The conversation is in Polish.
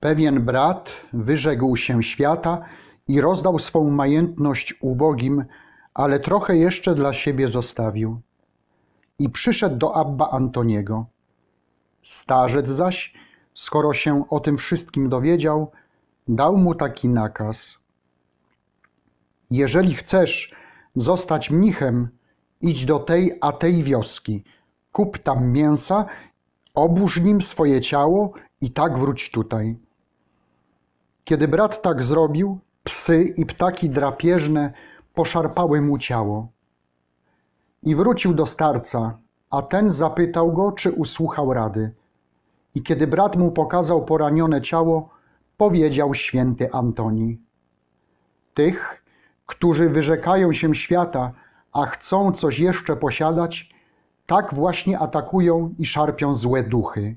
Pewien brat wyrzekł się świata i rozdał swą majętność ubogim, ale trochę jeszcze dla siebie zostawił. I przyszedł do Abba Antoniego. Starzec zaś, skoro się o tym wszystkim dowiedział, dał mu taki nakaz. Jeżeli chcesz zostać mnichem, idź do tej a tej wioski, kup tam mięsa, obórz nim swoje ciało i tak wróć tutaj. Kiedy brat tak zrobił, psy i ptaki drapieżne poszarpały mu ciało. I wrócił do starca, a ten zapytał go, czy usłuchał rady. I kiedy brat mu pokazał poranione ciało, powiedział święty Antoni: Tych, którzy wyrzekają się świata, a chcą coś jeszcze posiadać, tak właśnie atakują i szarpią złe duchy.